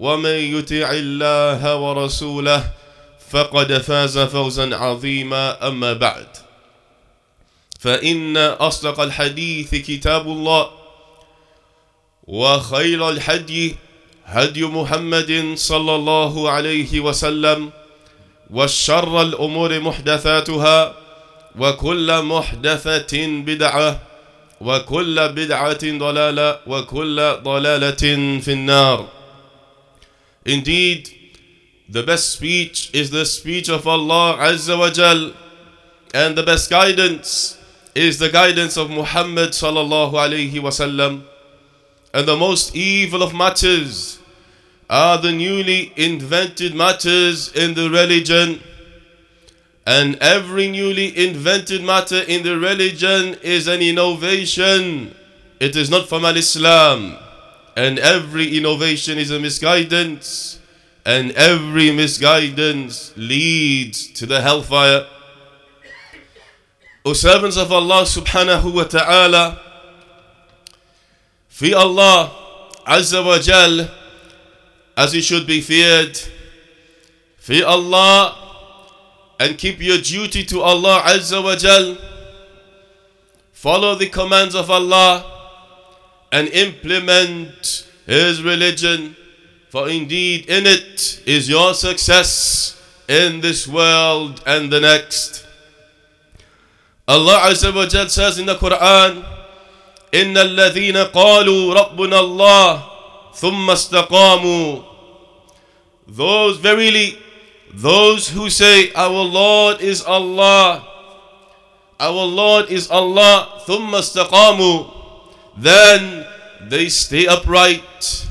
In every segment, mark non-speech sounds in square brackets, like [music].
ومن يطع الله ورسوله فقد فاز فوزا عظيما أما بعد. فإن أصدق الحديث كتاب الله وخير الحدي هدي محمد صلى الله عليه وسلم والشر الأمور محدثاتها وكل محدثة بدعة وكل بدعة ضلالة وكل ضلالة في النار. Indeed, the best speech is the speech of Allah Azza wa Jal, and the best guidance is the guidance of Muhammad sallallahu alayhi wasallam. And the most evil of matters are the newly invented matters in the religion. And every newly invented matter in the religion is an innovation. It is not from Al Islam. And every innovation is a misguidance. And every misguidance leads to the hellfire. O servants of Allah subhanahu wa ta'ala, fear Allah azza wa jal as He should be feared. Fear Allah and keep your duty to Allah azza wa jal. Follow the commands of Allah and implement His religion, for indeed in it is your success in this world and the next. Allah Azza wa Jal says in the Quran, إن الذين قالوا ربنا الله ثم استقاموا Those verily, those who say our Lord is Allah, our Lord is Allah, ثم استقاموا then they stay upright,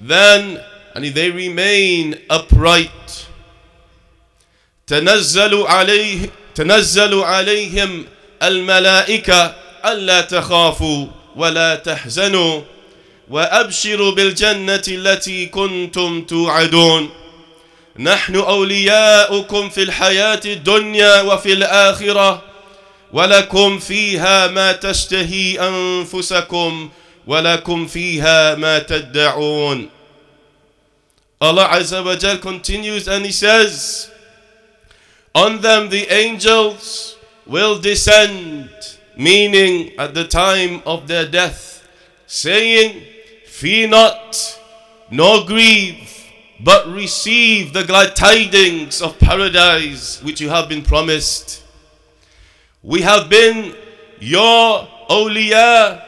then and they remain upright. تنزل عليه تنزل عليهم الملائكة ألا تخافوا ولا تحزنوا وأبشروا بالجنة التي كنتم توعدون. نحن أولياؤكم في الحياة الدنيا وفي الآخرة. ولكم فيها ما تشتهي أنفسكم ولكم فيها ما تدعون Allah Azza wa Jal continues and he says On them the angels will descend meaning at the time of their death saying fear not nor grieve but receive the glad tidings of paradise which you have been promised we have been your awliya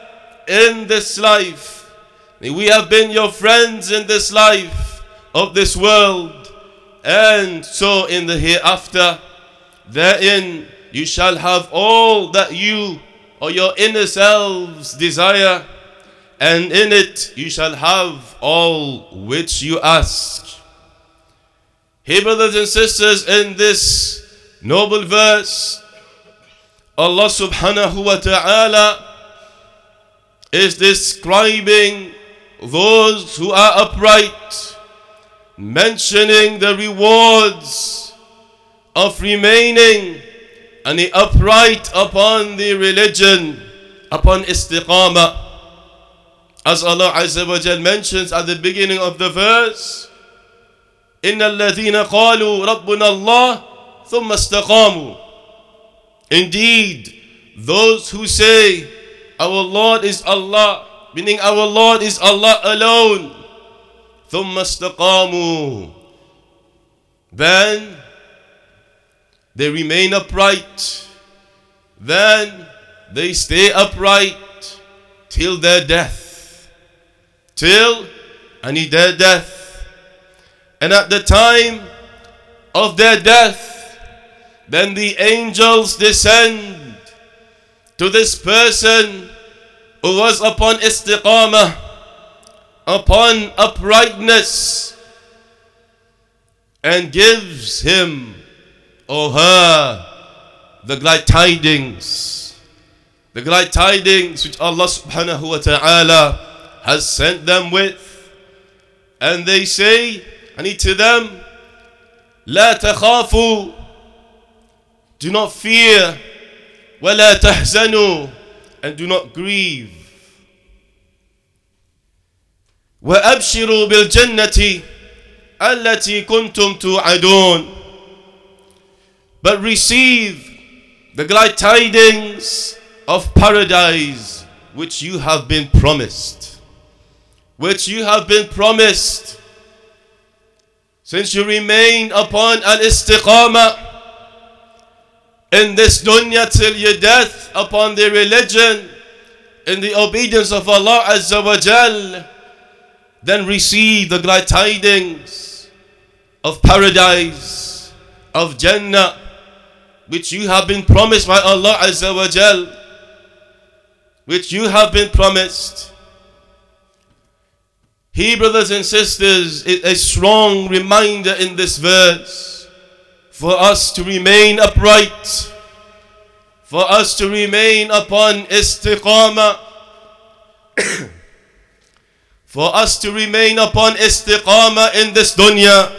in this life. We have been your friends in this life of this world. And so in the hereafter, therein you shall have all that you or your inner selves desire. And in it you shall have all which you ask. Hey, brothers and sisters, in this noble verse, Allah subhanahu wa ta'ala is describing those who are upright, mentioning the rewards of remaining and upright upon the religion, upon istiqamah. As Allah Azza wa Jal mentions at the beginning of the verse, إن الذين قالوا ربنا الله ثم استقاموا Indeed, those who say, Our Lord is Allah, meaning our Lord is Allah alone, ثم استقاموا Then they remain upright. Then they stay upright till their death. Till any their death. And at the time of their death, then the angels descend to this person who was upon istiqamah, upon uprightness, and gives him or her the glad tidings. The glad tidings which Allah subhanahu wa ta'ala has sent them with. And they say, and to them, لا تخافوا do not fear. وَلَا تَحْزَنُوا And do not grieve. وَأَبْشِرُوا بِالْجَنَّةِ التي كنتم توعدون But receive the glad tidings of paradise which you have been promised. Which you have been promised. Since you remain upon al-istiqamah in this dunya till your death upon the religion in the obedience of Allah Azza wa Jal, then receive the glad tidings of paradise, of Jannah, which you have been promised by Allah Azza wa Jal, which you have been promised. He, brothers and sisters, is a strong reminder in this verse for us to remain upright, for us to remain upon istiqamah, [coughs] for us to remain upon istiqamah in this dunya.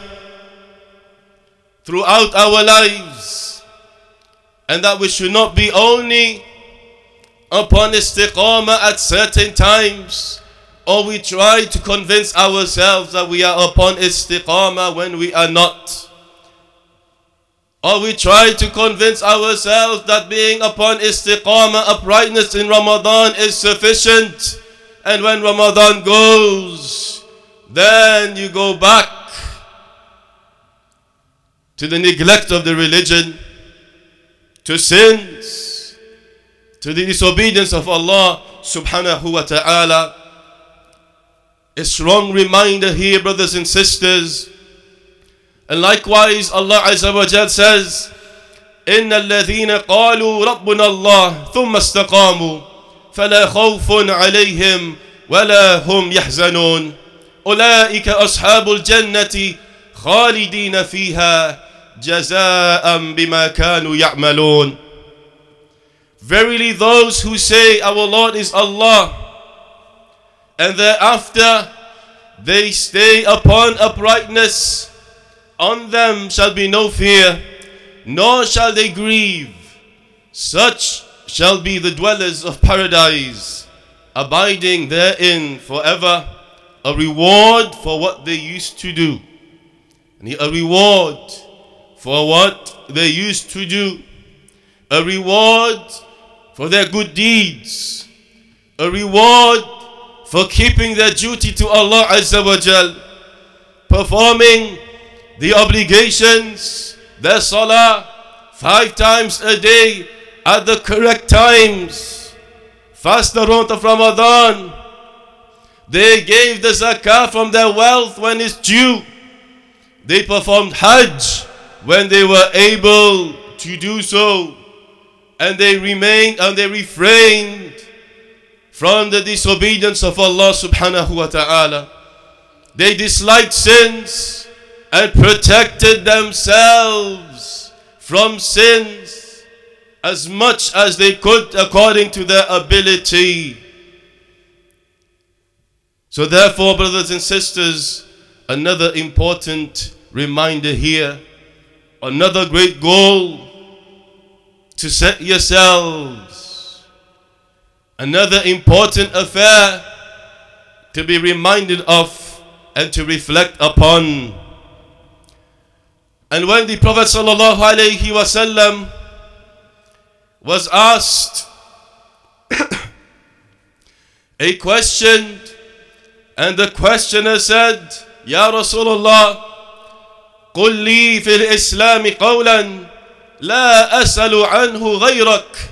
Throughout our lives, and that we should not be only upon istiqamah at certain times, or we try to convince ourselves that we are upon istiqamah when we are not. Or we try to convince ourselves that being upon istiqamah, uprightness in Ramadan is sufficient. And when Ramadan goes, then you go back to the neglect of the religion, to sins, to the disobedience of Allah subhanahu wa ta'ala. A strong reminder here, brothers and sisters, and likewise, Allah Azza wa Jal says, إن الذين قالوا ربنا الله ثم استقاموا فلا خوف عليهم ولا هم يحزنون أولئك أصحاب الجنة خالدين فيها جزاء بما كانوا يعملون Verily those who say our Lord is Allah and thereafter they stay upon uprightness on them shall be no fear, nor shall they grieve. Such shall be the dwellers of paradise, abiding therein forever, a reward for what they used to do. A reward for what they used to do. A reward for their good deeds. A reward for keeping their duty to Allah Azza wa Jal. Performing the obligations, the salah, five times a day at the correct times. Fast the month of Ramadan. They gave the zakah from their wealth when it's due. They performed hajj when they were able to do so. And they remained and they refrained from the disobedience of Allah subhanahu wa ta'ala. They disliked sins and protected themselves from sins as much as they could according to their ability. So, therefore, brothers and sisters, another important reminder here another great goal to set yourselves. Another important affair to be reminded of and to reflect upon. And when the Prophet ﷺ was asked a question, and the questioner said, Ya Rasulullah, قل لي في الإسلام قولا لا أسأل عنه غيرك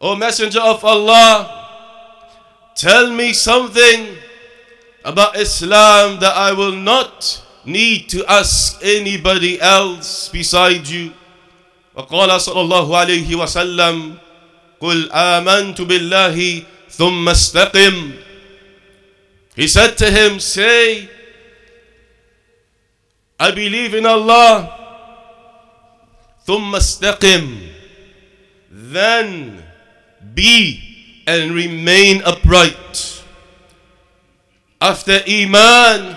O Messenger of Allah, tell me something about Islam that I will not need to ask anybody else beside you. وقال صلى الله عليه وسلم قل آمنت بالله ثم استقم He said to him, say, I believe in Allah ثم استقم Then be and remain upright. After Iman,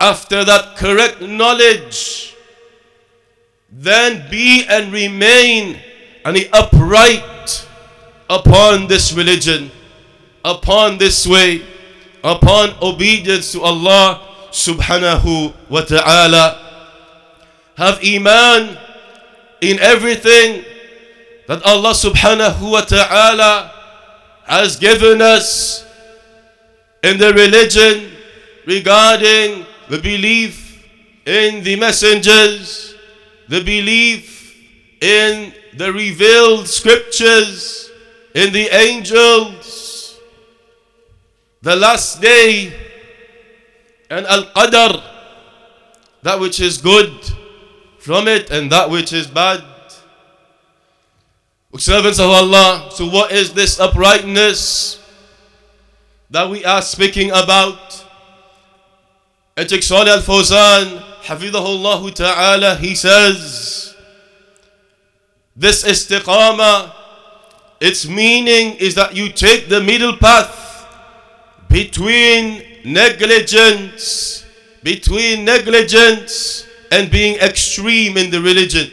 after that correct knowledge, then be and remain and upright upon this religion, upon this way, upon obedience to Allah subhanahu wa ta'ala. Have iman in everything that Allah subhanahu wa ta'ala has given us in the religion regarding the belief in the messengers, the belief in the revealed scriptures, in the angels, the last day, and Al Qadr, that which is good from it and that which is bad. Servants of Allah, so what is this uprightness that we are speaking about? Sheikh Salih Al Fawzan, Hafidahullah Ta'ala, he says, this istiqamah, its meaning is that you take the middle path between negligence, between negligence and being extreme in the religion.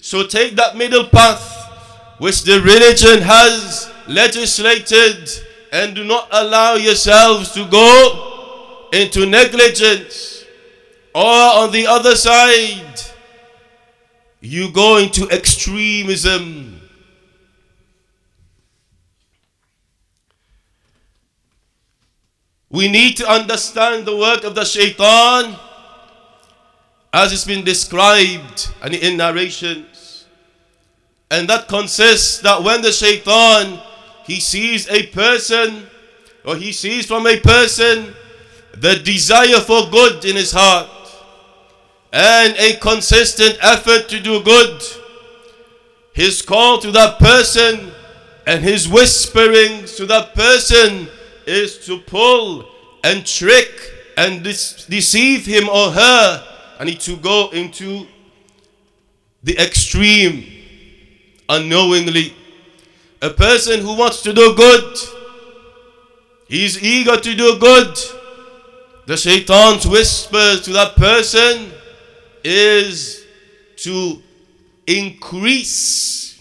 So take that middle path which the religion has legislated and do not allow yourselves to go into negligence. Or on the other side, you go into extremism. We need to understand the work of the shaitan as it's been described and in narrations. And that consists that when the shaitan he sees a person or he sees from a person the desire for good in his heart and a consistent effort to do good, his call to that person and his whisperings to that person is to pull and trick and deceive him or her and to go into the extreme unknowingly. A person who wants to do good, he's eager to do good. The shaitan's whisper to that person is to increase.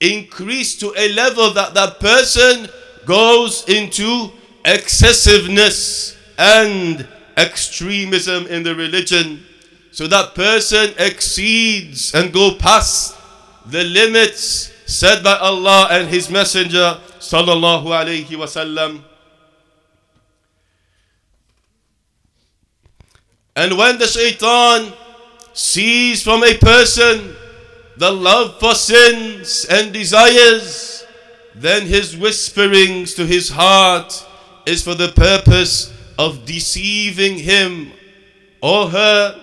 Increase to a level that that person goes into excessiveness and extremism in the religion. So that person exceeds and go past the limits set by Allah and His Messenger sallallahu alaihi wasallam. And when the shaitan sees from a person the love for sins and desires, then his whisperings to his heart is for the purpose of deceiving him or her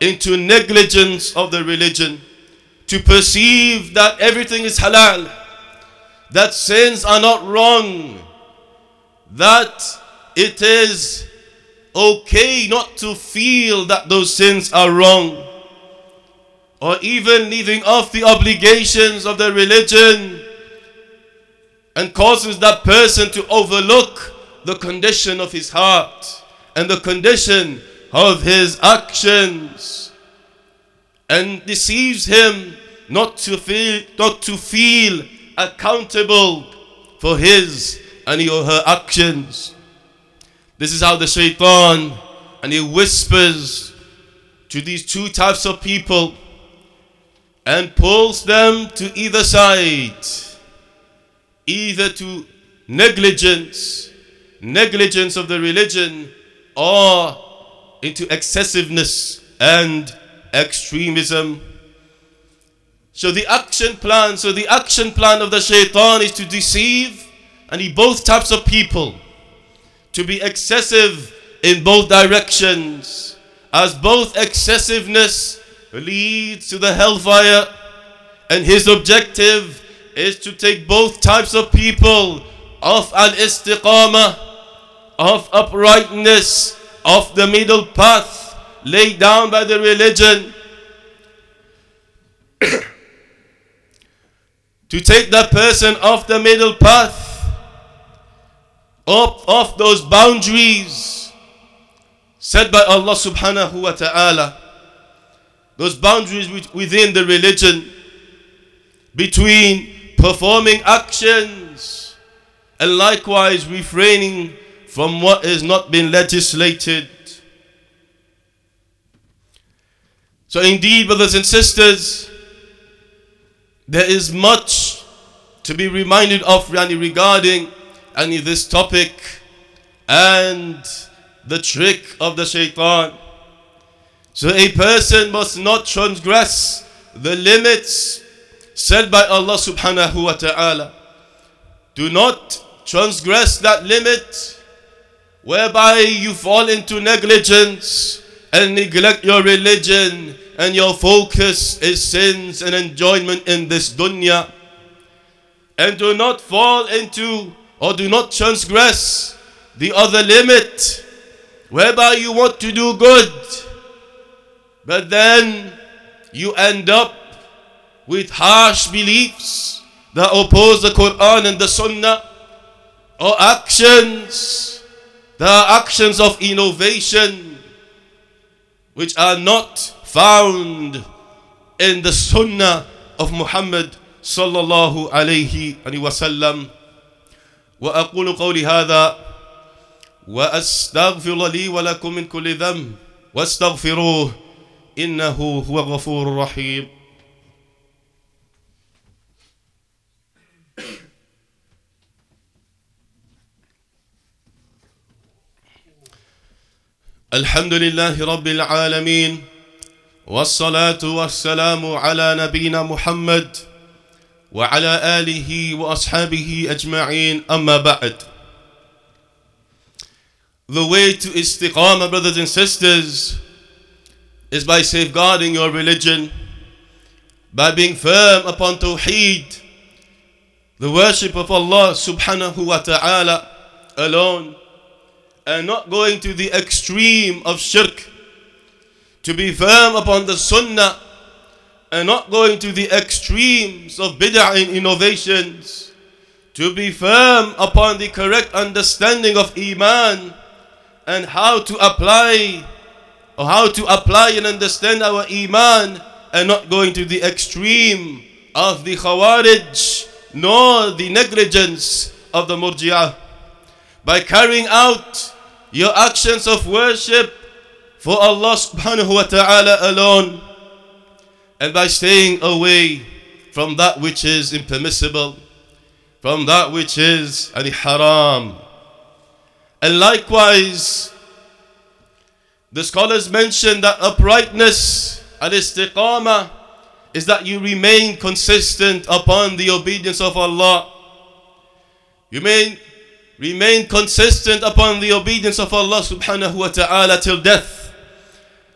into negligence of the religion, to perceive that everything is halal, that sins are not wrong, that it is okay not to feel that those sins are wrong, or even leaving off the obligations of the religion and causes that person to overlook the condition of his heart and the condition of his actions and deceives him not to feel not to feel accountable for his and your her actions this is how the shaitan and he whispers to these two types of people and pulls them to either side either to negligence negligence of the religion or into excessiveness and extremism. So the action plan, so the action plan of the shaitan is to deceive and he both types of people to be excessive in both directions as both excessiveness leads to the hellfire and his objective is to take both types of people off al-istiqamah of uprightness of the middle path laid down by the religion [coughs] to take that person off the middle path up off those boundaries set by Allah subhanahu wa ta'ala those boundaries within the religion between performing actions and likewise refraining from what has not been legislated. So, indeed, brothers and sisters, there is much to be reminded of regarding any this topic and the trick of the shaitan. So, a person must not transgress the limits set by Allah subhanahu wa ta'ala. Do not transgress that limit whereby you fall into negligence and neglect your religion and your focus is sins and enjoyment in this dunya. And do not fall into or do not transgress the other limit whereby you want to do good, but then you end up with harsh beliefs that oppose the Quran and the Sunnah, or actions that are actions of innovation which are not found in the Sunnah of Muhammad sallallahu alayhi wasallam. وأقول قولي هذا وأستغفر لي ولكم من كل ذنب واستغفروه إنه هو الغفور الرحيم. الحمد لله رب العالمين والصلاة والسلام على نبينا محمد وعلى آله وأصحابه أجمعين أما بعد The way to istiqamah brothers and sisters is by safeguarding your religion by being firm upon tawheed the worship of Allah subhanahu wa ta'ala alone and not going to the extreme of shirk, to be firm upon the sunnah and not going to the extremes of bid'ah and innovations, to be firm upon the correct understanding of iman and how to apply or how to apply and understand our iman and not going to the extreme of the khawarij nor the negligence of the murji'ah. By carrying out your actions of worship for Allah subhanahu wa ta'ala alone and by staying away from that which is impermissible, from that which is any haram. And likewise, the scholars mention that uprightness and istiqamah is that you remain consistent upon the obedience of Allah. You Remain consistent upon the obedience of Allah subhanahu wa ta'ala till death.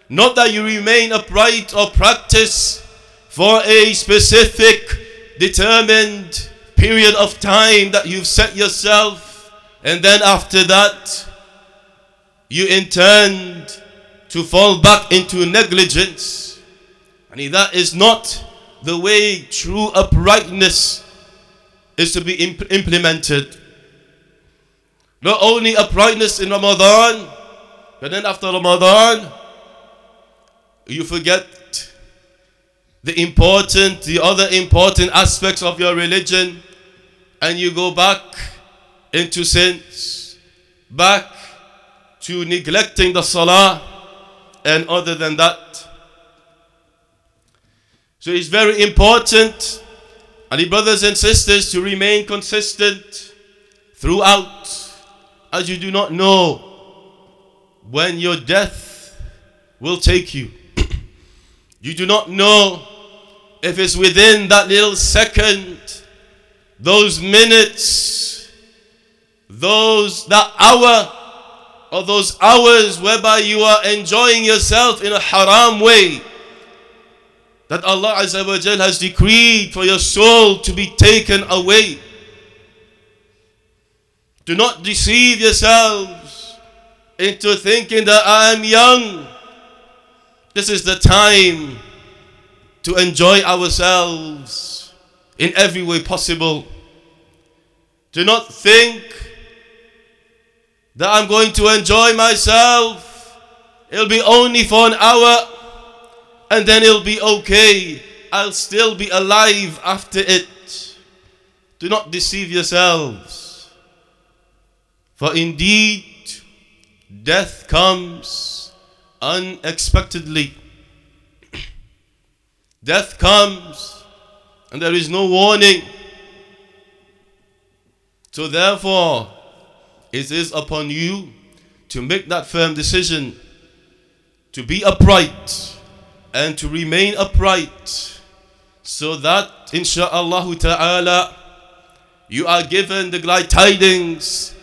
Not that you remain upright or practice for a specific determined period of time that you've set yourself and then after that you intend to fall back into negligence. And that is not the way true uprightness is to be imp- implemented. Not only uprightness in Ramadan, But then after Ramadan, you forget the important, the other important aspects of your religion, and you go back into sins, back to neglecting the salah, and other than that. So it's very important, and the brothers and sisters, to remain consistent throughout, as you do not know when your death will take you. You do not know if it's within that little second, those minutes, those that hour, or those hours whereby you are enjoying yourself in a haram way that Allah Azza wa Jal has decreed for your soul to be taken away. Do not deceive yourselves into thinking that I am young. This is the time to enjoy ourselves in every way possible. Do not think that I'm going to enjoy myself. It'll be only for an hour and then it'll be okay. I'll still be alive after it. Do not deceive yourselves. For indeed, death comes unexpectedly. Death comes and there is no warning. So, therefore, it is upon you to make that firm decision to be upright and to remain upright so that, insha'Allah ta'ala, you are given the glad tidings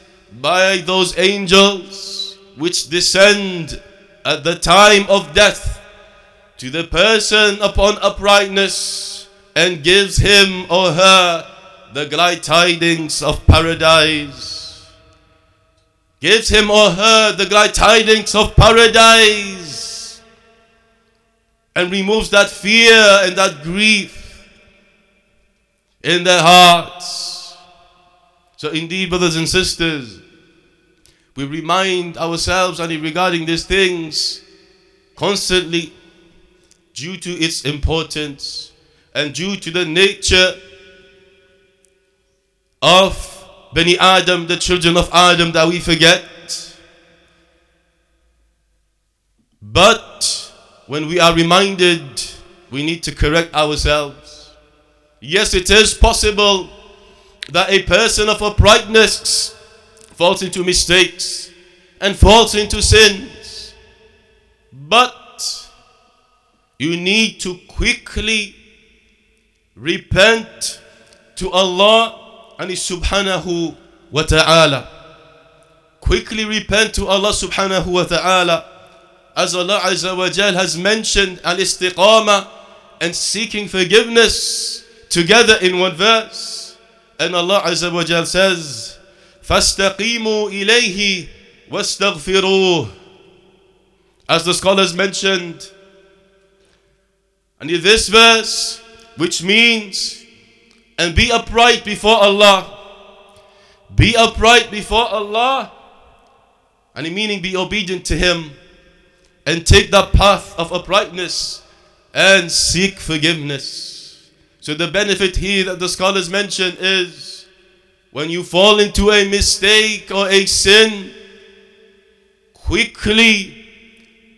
by those angels which descend at the time of death to the person upon uprightness and gives him or her the glad tidings of paradise. Gives him or her the glad tidings of paradise and removes that fear and that grief in their hearts. So, indeed, brothers and sisters, we remind ourselves and regarding these things constantly due to its importance and due to the nature of Bani Adam, the children of Adam, that we forget. But when we are reminded, we need to correct ourselves. Yes, it is possible that a person of uprightness falls into mistakes and falls into sins. But you need to quickly repent to Allah and subhanahu wa ta'ala. Quickly repent to Allah subhanahu wa ta'ala. As Allah Azza wa Jal has mentioned al istiqama and seeking forgiveness together in one verse. And Allah Azza wa Jal says, فَاسْتَقِيمُوا إِلَيْهِ وَاسْتَغْفِرُوهُ As the scholars mentioned, and in this verse, which means, and be upright before Allah. Be upright before Allah. And in meaning, be obedient to Him. And take that path of uprightness and seek forgiveness. So, the benefit here that the scholars mention is when you fall into a mistake or a sin, quickly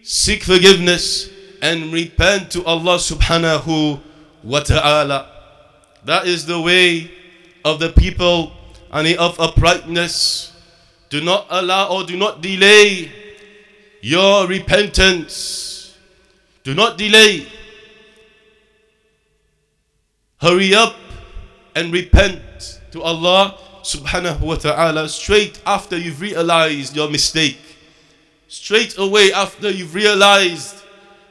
seek forgiveness and repent to Allah subhanahu wa ta'ala. That is the way of the people and of uprightness. Do not allow or do not delay your repentance. Do not delay. Hurry up and repent to Allah subhanahu wa ta'ala straight after you've realized your mistake. Straight away after you've realized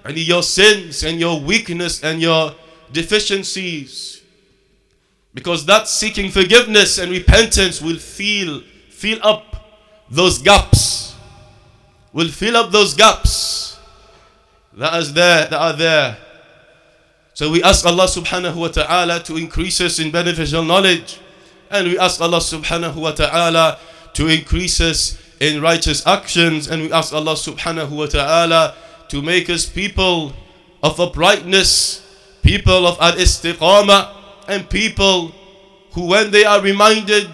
and your sins and your weakness and your deficiencies. Because that seeking forgiveness and repentance will fill, fill up those gaps. Will fill up those gaps that is there, that are there. So we ask Allah subhanahu wa ta'ala to increase us in beneficial knowledge. And we ask Allah subhanahu wa ta'ala to increase us in righteous actions. And we ask Allah subhanahu wa ta'ala to make us people of uprightness, people of al-istiqamah, and people who when they are reminded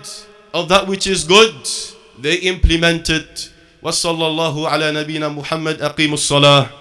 of that which is good, they implement it. وصلى الله على نبينا محمد أقيموا الصلاة